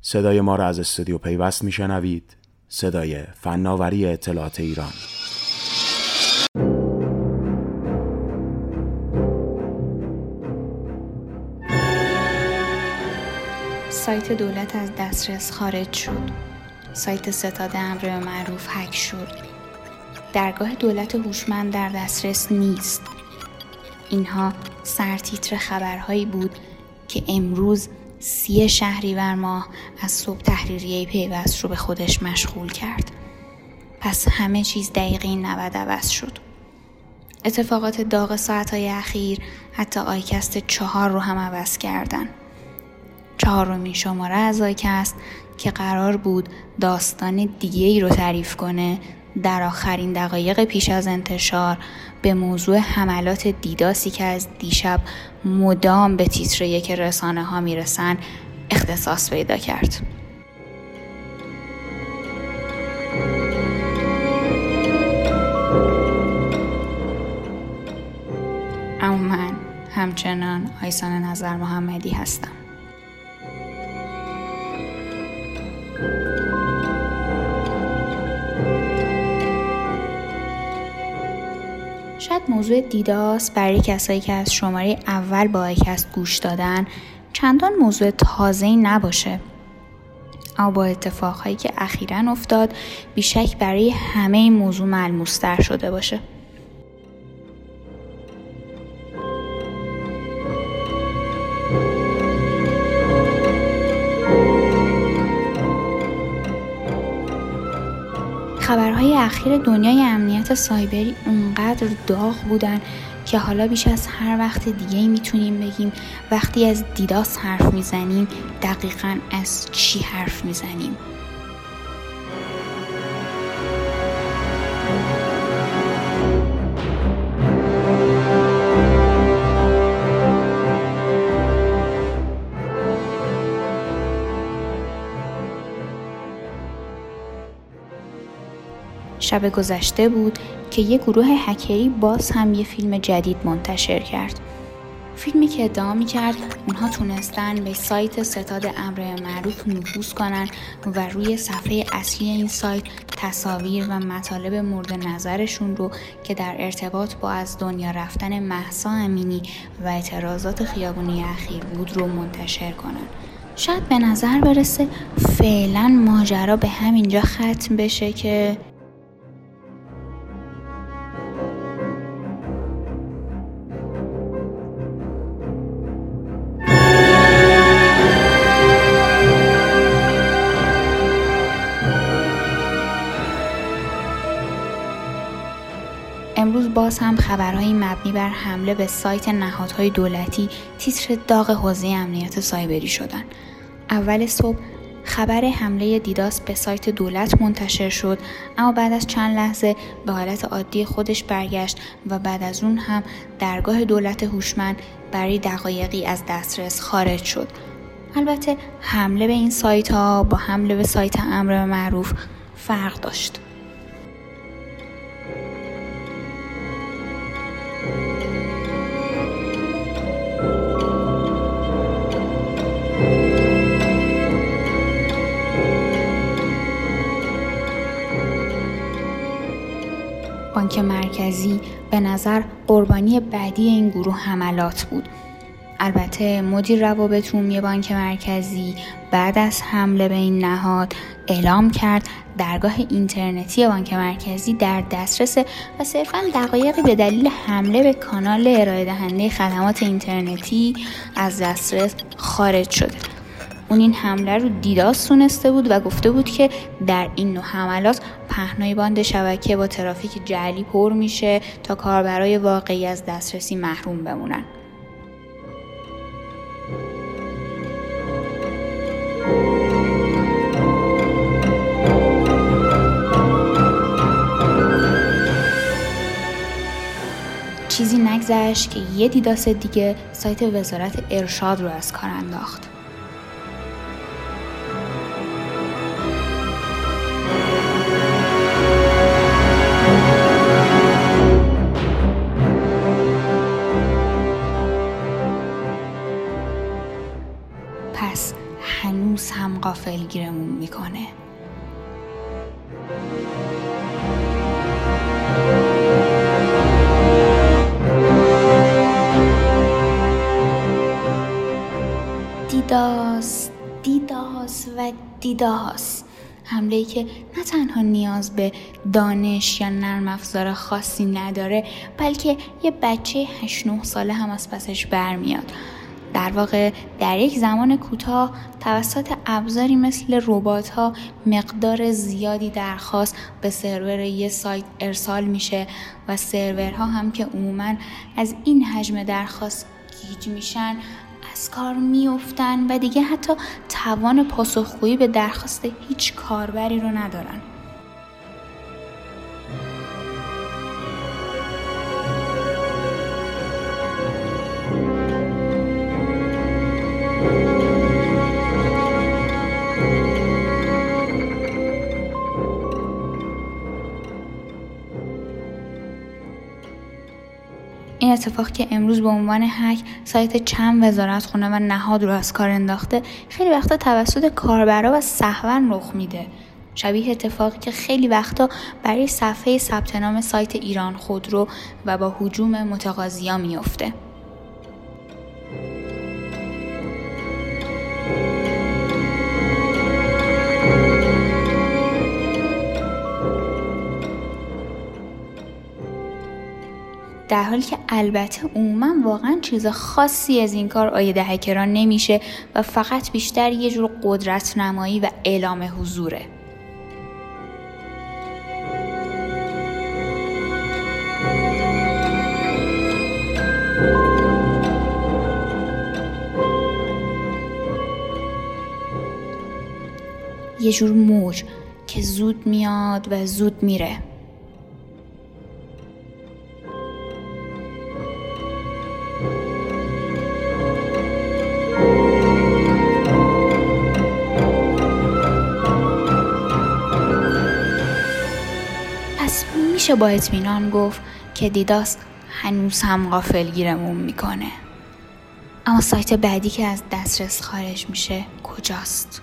صدای ما را از استودیو پیوست میشنوید. صدای فناوری اطلاعات ایران. سایت دولت از دسترس خارج شد. سایت ستاد امر معروف هک شد. درگاه دولت هوشمند در دسترس نیست. اینها سرتیتر خبرهایی بود که امروز سی شهریور ماه از صبح تحریریه پیوست رو به خودش مشغول کرد. پس همه چیز دقیقه 90 عوض شد. اتفاقات داغ ساعتهای اخیر حتی آی‌کست چهار رو هم عوض کردن. چهارمین شماره از آی‌کست که قرار بود داستان دیگه ای رو تعریف کنه در آخرین دقایق پیش از انتشار به موضوع حملات دیداسی که از دیشب مدام به تیتر یک رسانه ها می‌رسن اختصاص پیدا کرد. اما من همچنان آیسان نظر محمدی هستم. شاید موضوع دیداس برای کسایی که از شماره اول با آیکست گوش دادن چندان موضوع تازه‌ای نباشه. اما با اتفاقهایی که اخیرا افتاد بیشک برای همه این موضوع ملموستر شده باشه. خبرهای اخیر دنیای امنیت سایبری اونقدر داغ بودن که حالا بیش از هر وقت دیگه می‌تونیم بگیم وقتی از دیداس حرف می‌زنیم دقیقا از چی حرف می‌زنیم؟ شب گذشته بود که یه گروه هکری باز هم یه فیلم جدید منتشر کرد. فیلمی که ادعا می کرد اونها تونستن به سایت ستاد امر معروف نفوذ کنن و روی صفحه اصلی این سایت تصاویر و مطالب مورد نظرشون رو که در ارتباط با از دنیا رفتن محسا امینی و اعتراضات خیابونی اخیر بود رو منتشر کنن. شاید به نظر برسه فعلا ماجرا به همینجا ختم بشه که امروز باز هم خبرهایی مبنی بر حمله به سایت نهادهای دولتی تیتر داغ حوزه امنیت سایبری شدن. اول صبح خبر حمله دیداس به سایت دولت منتشر شد اما بعد از چند لحظه به حالت عادی خودش برگشت و بعد از اون هم درگاه دولت هوشمند برای دقایقی از دسترس خارج شد. البته حمله به این سایت ها با حمله به سایت امر معروف فرق داشت. بانک مرکزی به نظر قربانی بعدی این گروه حملات بود. البته مدیر روابط عمومی بانک مرکزی بعد از حمله به این نهاد اعلام کرد درگاه اینترنتی بانک مرکزی در دسترس و صرفا دقایقی به دلیل حمله به کانال ارائه دهنده خدمات اینترنتی از دسترس خارج شده. اون این حمله رو دیداس تونسته بود و گفته بود که در این نوع حملات پهنای باند شبکه با ترافیک جعلی پر میشه تا کاربرای واقعی از دسترسی محروم بمونن. چیزی نگذشت که یه دیداس دیگه سایت وزارت ارشاد رو از کار انداخت. هنوز هم قافلگیرمون می‌کنه. دیداس دیداس و دیداس. حمله ای که نه تنها نیاز به دانش یا نرم افزار خاصی نداره بلکه یه بچه 8 9 ساله هم از پسش برمیاد. در واقع در یک زمان کوتاه توسط ابزاری مثل ربات ها مقدار زیادی درخواست به سرور یه سایت ارسال میشه و سرورها هم که عموما از این حجم درخواست گیج میشن از کار میافتن و دیگه حتی توان پاسخگویی به درخواست هیچ کاربری رو ندارن. این اتفاق که امروز به عنوان هک سایت چند وزارت خونه و نهاد رو از کار انداخته خیلی وقتا توسط کاربرا و سهون رخ میده. شبیه اتفاقی که خیلی وقتا برای صفحه ثبت نام سایت ایران خودرو و با حجوم متقاضیا میافته. در حالی که البته عموما واقعا چیز خاصی از این کار آید هکران نمیشه و فقط بیشتر یه جور قدرت نمایی و اعلام حضوره. یه جور موج که زود میاد و زود میره میشه با اطمینان گفت که دیداس هنوز هم غافلگیرمون می‌کنه اما سایت بعدی که از دسترس خارج میشه کجاست؟